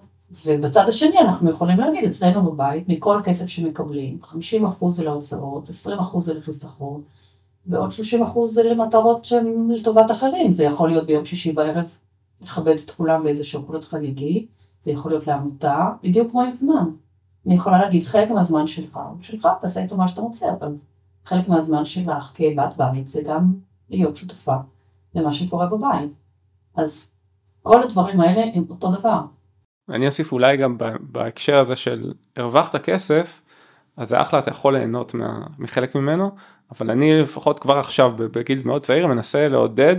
ובצד השני אנחנו יכולים להגיד אצלנו בבית, מכל כסף שמקבלים, 50% זה להוצאות, 20% זה לחיסכון, ועוד 30% זה למטרות שהן לטובת אחרים, זה יכול להיות ביום שישי בערב, לכבד את כולם באיזה שוקולד חגיגי, זה יכול להיות לעמותה, בדיוק כמו עם זמן. אני יכולה להגיד, חלק מהזמן שלך הוא שלך, תעשה איתו מה שאתה רוצה, אבל חלק מהזמן שלך כבת בית זה גם להיות שותפה למה שקורה בבית. אז כל הדברים האלה הם אותו דבר. אני אוסיף אולי גם בהקשר הזה של הרווחת כסף, אז זה אחלה, אתה יכול ליהנות מה, מחלק ממנו, אבל אני לפחות כבר עכשיו בגיל מאוד צעיר מנסה לעודד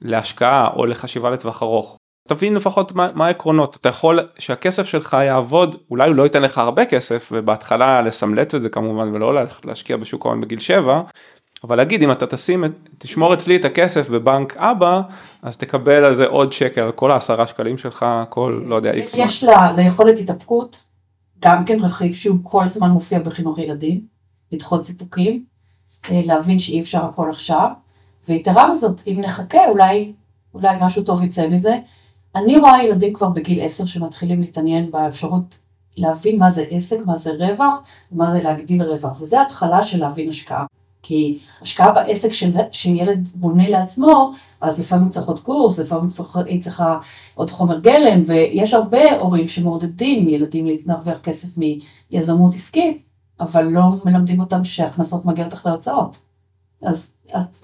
להשקעה או לחשיבה לטווח ארוך. תבין לפחות מה, מה העקרונות אתה יכול שהכסף שלך יעבוד אולי הוא לא ייתן לך הרבה כסף ובהתחלה לסמלץ את זה כמובן ולא להשקיע בשוק ההון בגיל 7 אבל להגיד אם אתה תשים תשמור אצלי את הכסף בבנק אבא אז תקבל על זה עוד שקל כל העשרה שקלים שלך כל לא יודע איקס. יש לה ליכולת התאפקות גם כן רכיב שהוא כל הזמן מופיע בחינוך ילדים לדחות סיפוקים אה, להבין שאי אפשר הכל עכשיו ויתרה מזאת, אם נחכה, אולי, אולי משהו טוב יצא מזה. אני רואה ילדים כבר בגיל עשר שמתחילים להתעניין באפשרות להבין מה זה עסק, מה זה רווח, ומה זה להגדיל רווח, וזה התחלה של להבין השקעה. כי השקעה בעסק שילד בונה לעצמו, אז לפעמים צריך עוד קורס, לפעמים היא צריכה עוד חומר גלם, ויש הרבה הורים שמעודדים ילדים להרוויח כסף מיזמות עסקית, אבל לא מלמדים אותם שהכנסות מגיעות אחרי ההוצאות. אז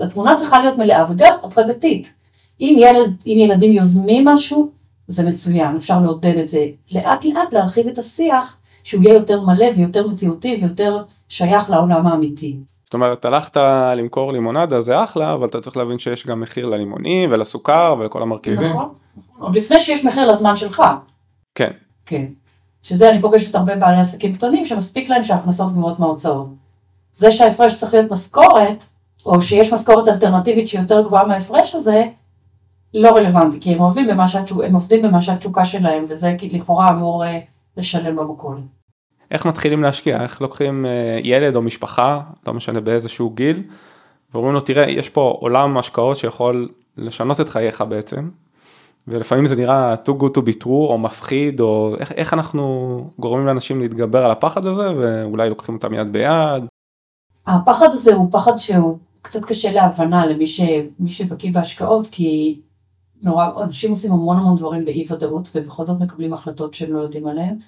התמונה צריכה להיות מלאה וגם הדרגתית. אם, ילד, אם ילדים יוזמים משהו, זה מצוין, אפשר לעודד את זה. לאט לאט להרחיב את השיח, שהוא יהיה יותר מלא ויותר מציאותי ויותר שייך לעולם האמיתי. זאת אומרת, הלכת למכור לימונדה, זה אחלה, אבל אתה צריך להבין שיש גם מחיר ללימונים ולסוכר ולכל המרכיבים. נכון, עוד לפני שיש מחיר לזמן שלך. כן. כן. שזה אני פוגשת הרבה בעלי עסקים קטנים, שמספיק להם שההכנסות גבוהות מההוצאות. זה שההפרש צריך להיות משכורת, או שיש משכורת אלטרנטיבית שהיא יותר גבוהה מההפרש הזה, לא רלוונטי, כי הם עובדים במה, שהתשוק, הם עובדים במה שהתשוקה שלהם, וזה לכאורה אמור אה, לשלם במקום. איך מתחילים להשקיע, איך לוקחים אה, ילד או משפחה, לא משנה באיזשהו גיל, ואומרים לו תראה יש פה עולם השקעות שיכול לשנות את חייך בעצם, ולפעמים זה נראה too good to be true או מפחיד או איך, איך אנחנו גורמים לאנשים להתגבר על הפחד הזה ואולי לוקחים אותם יד ביד. הפחד הזה הוא פחד שהוא קצת קשה להבנה למי ש, שבקיא בהשקעות כי נורא אנשים עושים המון המון דברים באי ודאות ובכל זאת מקבלים החלטות שהם לא יודעים עליהן.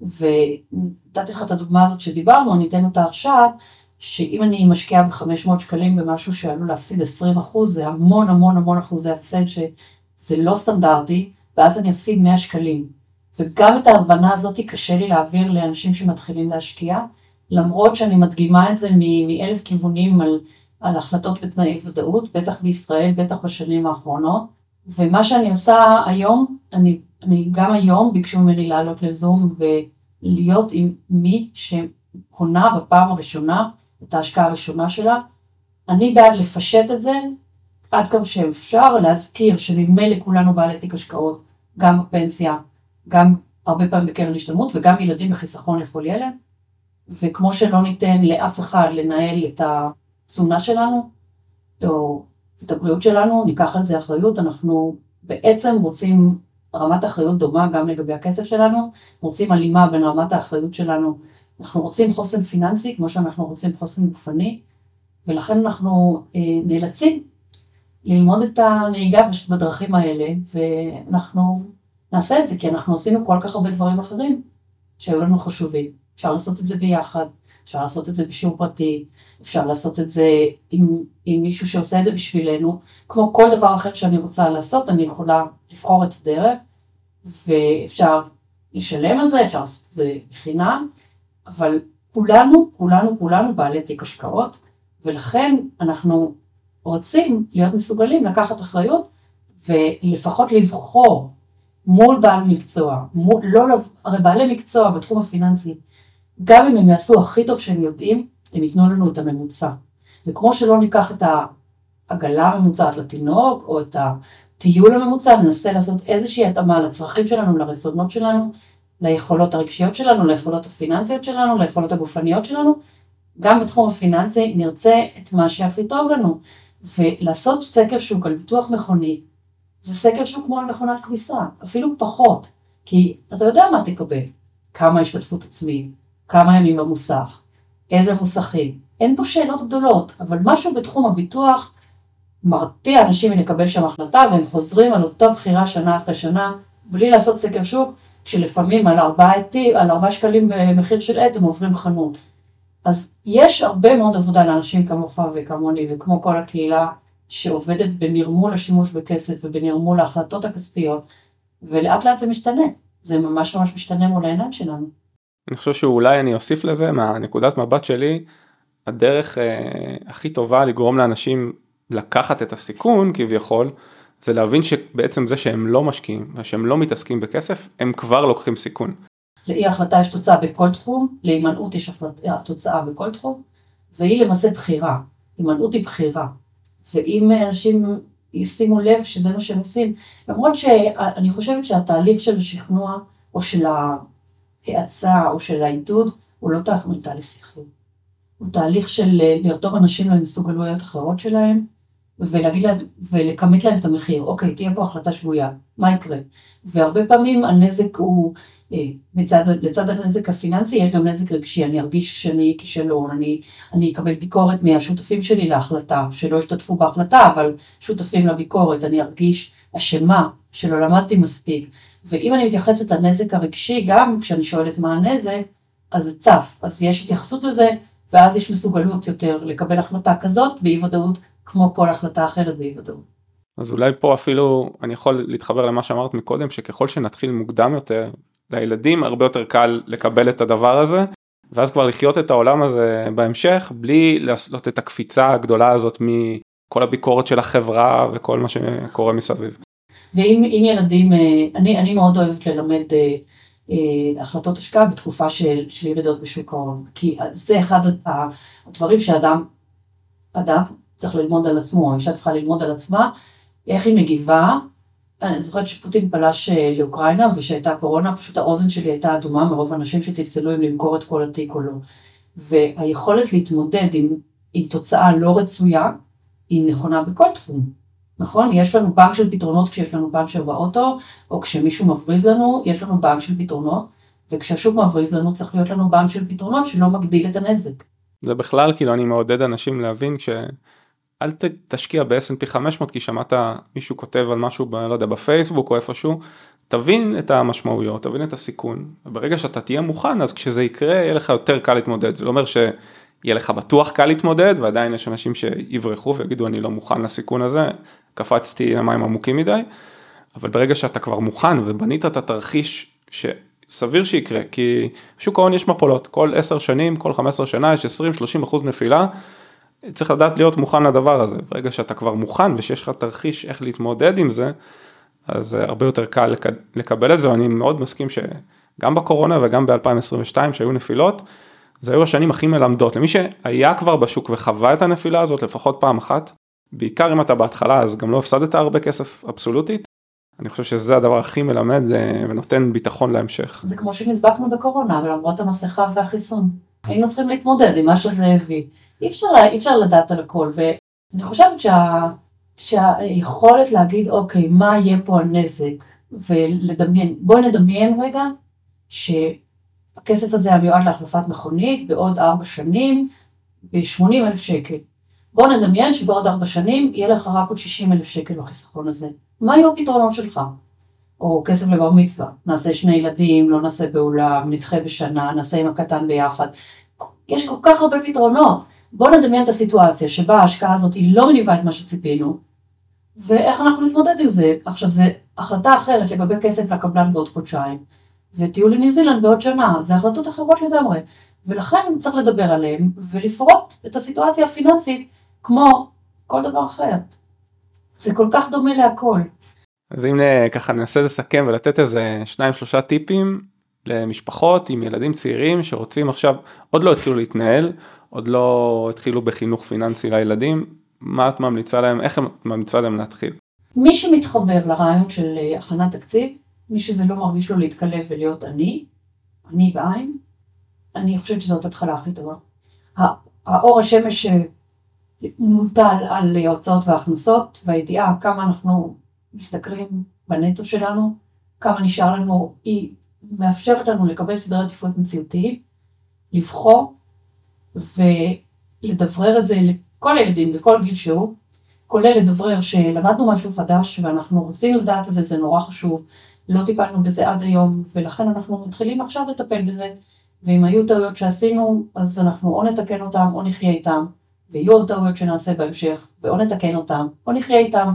ונתתי לך את הדוגמה הזאת שדיברנו, אני אתן אותה עכשיו, שאם אני משקיעה ב-500 שקלים במשהו שעלול להפסיד 20 אחוז, זה המון המון המון אחוזי הפסד שזה לא סטנדרטי, ואז אני אפסיד 100 שקלים. וגם את ההבנה הזאת קשה לי להעביר לאנשים שמתחילים להשקיע, למרות שאני מדגימה את זה מאלף כיוונים על, על החלטות בתנאי ודאות, בטח בישראל, בטח בשנים האחרונות. ומה שאני עושה היום, אני אני גם היום ביקשו ממני לעלות לזום ולהיות עם מי שקונה בפעם הראשונה את ההשקעה הראשונה שלה. אני בעד לפשט את זה עד כמה שאפשר, להזכיר שממילא כולנו בעלי תיק השקעות, גם בפנסיה, גם הרבה פעמים בקרן השתלמות וגם ילדים בחיסכון לכל ילד. וכמו שלא ניתן לאף אחד לנהל את התזונה שלנו, או את הבריאות שלנו, ניקח על זה אחריות, אנחנו בעצם רוצים רמת אחריות דומה גם לגבי הכסף שלנו, רוצים הלימה בין רמת האחריות שלנו, אנחנו רוצים חוסן פיננסי כמו שאנחנו רוצים חוסן גופני, ולכן אנחנו אה, נאלצים ללמוד את הנהיגה בדרכים האלה, ואנחנו נעשה את זה, כי אנחנו עשינו כל כך הרבה דברים אחרים שהיו לנו חשובים. אפשר לעשות את זה ביחד, אפשר לעשות את זה בשיעור פרטי, אפשר לעשות את זה עם, עם מישהו שעושה את זה בשבילנו, כמו כל דבר אחר שאני רוצה לעשות, אני יכולה לבחור את הדרך, ואפשר לשלם על זה, אפשר לעשות את זה בחינם, אבל כולנו, כולנו, כולנו בעלי תיק השקעות, ולכן אנחנו רוצים להיות מסוגלים לקחת אחריות ולפחות לבחור מול בעל מקצוע, מול, לא, הרי בעלי מקצוע בתחום הפיננסי גם אם הם יעשו הכי טוב שהם יודעים, הם ייתנו לנו את הממוצע. וכמו שלא ניקח את העגלה הממוצעת לתינוק, או את הטיול הממוצע, ננסה לעשות איזושהי התאמה לצרכים שלנו, לרצונות שלנו, ליכולות הרגשיות שלנו, ליכולות הפיננסיות שלנו, ליכולות הגופניות שלנו. גם בתחום הפיננסי נרצה את מה שהכי טוב לנו. ולעשות סקר שוק על ביטוח מכוני, זה סקר שוק כמו על מכונת כביסה, אפילו פחות, כי אתה יודע מה תקבל, כמה השתתפות עצמית, כמה ימים במוסך, איזה מוסכים. אין פה שאלות גדולות, אבל משהו בתחום הביטוח מרתיע אנשים מלקבל שם החלטה, והם חוזרים על אותה בחירה שנה אחרי שנה, בלי לעשות סקר שוק, כשלפעמים על ארבעה ארבעה שקלים במחיר של עט הם עוברים חנות. אז יש הרבה מאוד עבודה לאנשים כמוך וכמוני וכמו כל הקהילה שעובדת בנרמול השימוש בכסף ובנרמול ההחלטות הכספיות, ולאט לאט זה משתנה. זה ממש ממש משתנה מול העיניים שלנו. אני חושב שאולי אני אוסיף לזה מהנקודת מבט שלי, הדרך אה, הכי טובה לגרום לאנשים לקחת את הסיכון כביכול, זה להבין שבעצם זה שהם לא משקיעים ושהם לא מתעסקים בכסף, הם כבר לוקחים סיכון. לאי החלטה יש תוצאה בכל תחום, להימנעות יש תוצאה בכל תחום, והיא למעשה בחירה, הימנעות היא בחירה. ואם אנשים ישימו לב שזה מה שהם עושים, למרות שאני חושבת שהתהליך של השכנוע או של ההאצה או של העידוד, הוא לא תהליך שכלי. הוא תהליך של אה, לרתום אנשים למסוגלויות אחרות שלהם, ולהגיד להם, ולכמת להם את המחיר, אוקיי, תהיה פה החלטה שגויה, מה יקרה? והרבה פעמים הנזק הוא, אה, מצד, לצד הנזק הפיננסי יש גם נזק רגשי, אני ארגיש שאני כישלון, אני, אני אקבל ביקורת מהשותפים שלי להחלטה, שלא השתתפו בהחלטה, אבל שותפים לביקורת, אני ארגיש אשמה, שלא למדתי מספיק. ואם אני מתייחסת לנזק הרגשי, גם כשאני שואלת מה הנזק, אז זה צף, אז יש התייחסות לזה, ואז יש מסוגלות יותר לקבל החלטה כזאת באי ודאות כמו כל החלטה אחרת באי ודאות. אז אולי פה אפילו אני יכול להתחבר למה שאמרת מקודם שככל שנתחיל מוקדם יותר לילדים הרבה יותר קל לקבל את הדבר הזה ואז כבר לחיות את העולם הזה בהמשך בלי לעשות את הקפיצה הגדולה הזאת מכל הביקורת של החברה וכל מה שקורה מסביב. ואם ילדים, אה, אני, אני מאוד אוהבת ללמד אה, אה, החלטות השקעה בתקופה של, של ירידות בשוק ההון, כי זה אחד הדברים שאדם, אדם צריך ללמוד על עצמו, האישה צריכה ללמוד על עצמה, איך היא מגיבה. אני זוכרת שפוטין פלש לאוקראינה ושהייתה קורונה, פשוט האוזן שלי הייתה אדומה מרוב אנשים שצלצלו אם למכור את כל התיק או לא. והיכולת להתמודד עם, עם תוצאה לא רצויה, היא נכונה בכל תחום. נכון? יש לנו בנק של פתרונות כשיש לנו פאנצ'ר באוטו, או כשמישהו מבריז לנו, יש לנו בנק של פתרונות, וכשהשוק מבריז לנו צריך להיות לנו בנק של פתרונות שלא מגדיל את הנזק. זה בכלל, כאילו אני מעודד אנשים להבין ש... אל תשקיע ב-S&P 500 כי שמעת מישהו כותב על משהו, ב, לא יודע, בפייסבוק או איפשהו, תבין את המשמעויות, תבין את הסיכון, וברגע שאתה תהיה מוכן אז כשזה יקרה יהיה לך יותר קל להתמודד, זה לא אומר שיהיה לך בטוח קל להתמודד ועדיין יש אנשים שיברחו ויגידו אני לא מוכן לסיכון הזה, קפצתי למים עמוקים מדי, אבל ברגע שאתה כבר מוכן ובנית את התרחיש שסביר שיקרה, כי בשוק ההון יש מפולות, כל 10 שנים, כל 15 שנה יש 20-30 אחוז נפילה, צריך לדעת להיות מוכן לדבר הזה, ברגע שאתה כבר מוכן ושיש לך תרחיש איך להתמודד עם זה, אז הרבה יותר קל לקבל את זה, ואני מאוד מסכים שגם בקורונה וגם ב-2022 שהיו נפילות, זה היו השנים הכי מלמדות, למי שהיה כבר בשוק וחווה את הנפילה הזאת לפחות פעם אחת, בעיקר אם אתה בהתחלה אז גם לא הפסדת הרבה כסף אבסולוטית, אני חושב שזה הדבר הכי מלמד אה, ונותן ביטחון להמשך. זה כמו שנדבקנו בקורונה, ולמרות המסכה והחיסון, היינו צריכים להתמודד עם מה שזה הביא. אי אפשר, אי אפשר לדעת על הכל, ואני חושבת שה, שהיכולת להגיד, אוקיי, מה יהיה פה הנזק, ולדמיין, בואי נדמיין רגע, שהכסף הזה המיועד להחלפת מכונית בעוד ארבע שנים, ב-80 אלף שקל. בוא נדמיין שבעוד ארבע שנים יהיה לך רק עוד 60 אלף שקל בחיסכון הזה. מה יהיו הפתרונות שלך? או כסף לבר מצווה, נעשה שני ילדים, לא נעשה באולם, נדחה בשנה, נעשה עם הקטן ביחד. יש כל כך הרבה פתרונות. בואו נדמיין את הסיטואציה שבה ההשקעה הזאת היא לא מניבה את מה שציפינו, ואיך אנחנו נתמודד עם זה. עכשיו, זו החלטה אחרת לגבי כסף לקבלן בעוד חודשיים, וטיול לניו זילנד בעוד שנה, זה החלטות אחרות לגמרי. ולכן צריך לדבר עליהן ולפרוט את הסיטואציה הפיננסית כמו כל דבר אחר. זה כל כך דומה להכל. אז אם ככה ננסה לסכם ולתת איזה שניים שלושה טיפים למשפחות עם ילדים צעירים שרוצים עכשיו, עוד לא התחילו להתנהל, עוד לא התחילו בחינוך פיננסי לילדים, מה את ממליצה להם, איך את ממליצה להם להתחיל? מי שמתחבר לרעיון של אה, הכנת תקציב, מי שזה לא מרגיש לו להתקלב ולהיות אני, אני בעין, אני חושבת שזאת התחלה הכי טובה. האור השמש מוטל על ההוצאות וההכנסות, והידיעה כמה אנחנו משתכרים בנטו שלנו, כמה נשאר לנו, היא מאפשרת לנו לקבל סדרי עדיפויות מציאותיים, לבחור ולדברר את זה לכל הילדים בכל גיל שהוא, כולל לדברר שלמדנו משהו חדש ואנחנו רוצים לדעת את זה, זה נורא חשוב, לא טיפלנו בזה עד היום ולכן אנחנו מתחילים עכשיו לטפל בזה, ואם היו טעויות שעשינו אז אנחנו או נתקן אותם או נחיה איתם, ויהיו עוד טעויות שנעשה בהמשך, ואו נתקן אותם או נחיה איתם,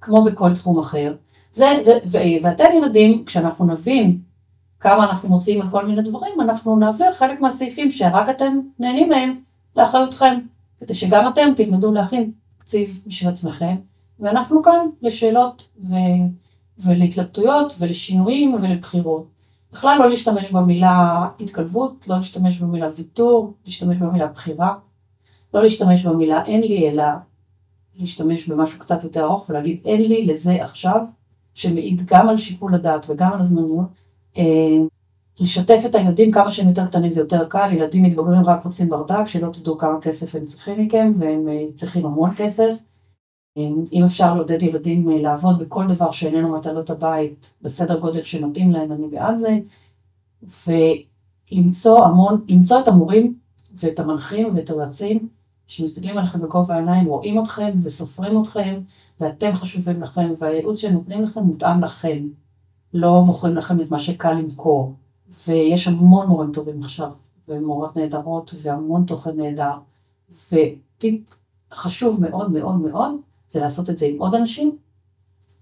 כמו בכל תחום אחר. זה, זה, ואתם ילדים, כשאנחנו נבין כמה אנחנו מוציאים על כל מיני דברים, אנחנו נעביר חלק מהסעיפים שרק אתם נהנים מהם לאחריותכם, כדי שגם אתם תלמדו להכין תקציב בשביל עצמכם, ואנחנו כאן לשאלות ו... ולהתלבטויות ולשינויים ולבחירות. בכלל לא להשתמש במילה התקלבות, לא להשתמש במילה ויתור, להשתמש במילה בחירה, לא להשתמש במילה אין לי, אלא להשתמש במשהו קצת יותר ארוך ולהגיד אין לי לזה עכשיו, שמעיד גם על שיקול הדעת וגם על הזמניות, אה, לשתף את הילדים כמה שהם יותר קטנים זה יותר קל, ילדים מתבגרים רק רוצים ברדק, שלא תדעו כמה כסף הם צריכים מכם, והם אה, צריכים המון כסף. אם אפשר לעודד ילדים לעבוד בכל דבר שאיננו מטלות הבית בסדר גודל שמתאים להם, אני בעד זה. ולמצוא המון, למצוא את המורים ואת המנחים ואת היועצים שמסתכלים עליכם בגובה העיניים, רואים אתכם וסופרים אתכם, ואתם חשובים לכם, והייעוץ שהם נותנים לכם מותאם לכם. לא מוכרים לכם את מה שקל למכור. ויש המון מורים טובים עכשיו, ומורות נהדרות, והמון תוכן נהדר. וטיפ חשוב מאוד מאוד מאוד, זה לעשות את זה עם עוד אנשים.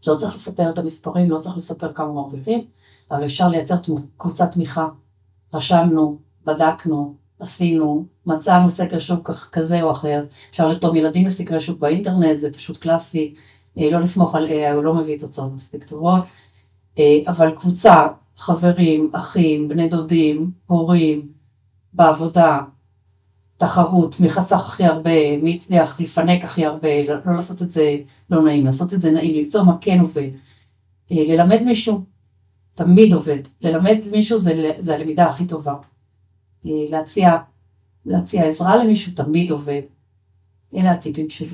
לא צריך לספר את המספרים, לא צריך לספר כמה מרוויחים, אבל אפשר לייצר קבוצת תמיכה. רשמנו, בדקנו, עשינו, מצאנו סקר שוק כזה או אחר, אפשר לרתום ילדים לסקרי שוק באינטרנט, זה פשוט קלאסי, אה, לא לסמוך על AI, הוא לא מביא תוצאות מספיק טובות, אה, אבל קבוצה, חברים, אחים, בני דודים, הורים, בעבודה, תחרות, מי חסך הכי הרבה, מי הצליח לפנק הכי הרבה, לא, לעשות את זה לא נעים, לעשות את זה נעים, למצוא מה כן עובד, אה, ללמד מישהו, תמיד עובד, ללמד מישהו זה, זה הלמידה הכי טובה. להציע, להציע עזרה למישהו תמיד עובד. אלה הטיפים שלי.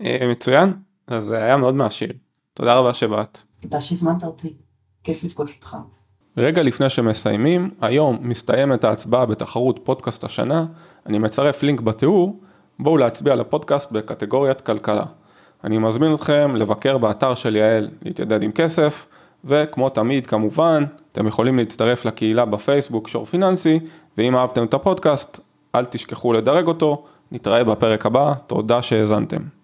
אה, מצוין, אז זה היה מאוד מעשיר. תודה רבה שבאת. תודה שהזמנת אותי, כיף לפגוש אותך. רגע לפני שמסיימים, היום מסתיימת ההצבעה בתחרות פודקאסט השנה, אני מצרף לינק בתיאור, בואו להצביע לפודקאסט בקטגוריית כלכלה. אני מזמין אתכם לבקר באתר של יעל, להתיידד עם כסף, וכמו תמיד כמובן, אתם יכולים להצטרף לקהילה בפייסבוק שור פיננסי, ואם אהבתם את הפודקאסט, אל תשכחו לדרג אותו, נתראה בפרק הבא, תודה שהאזנתם.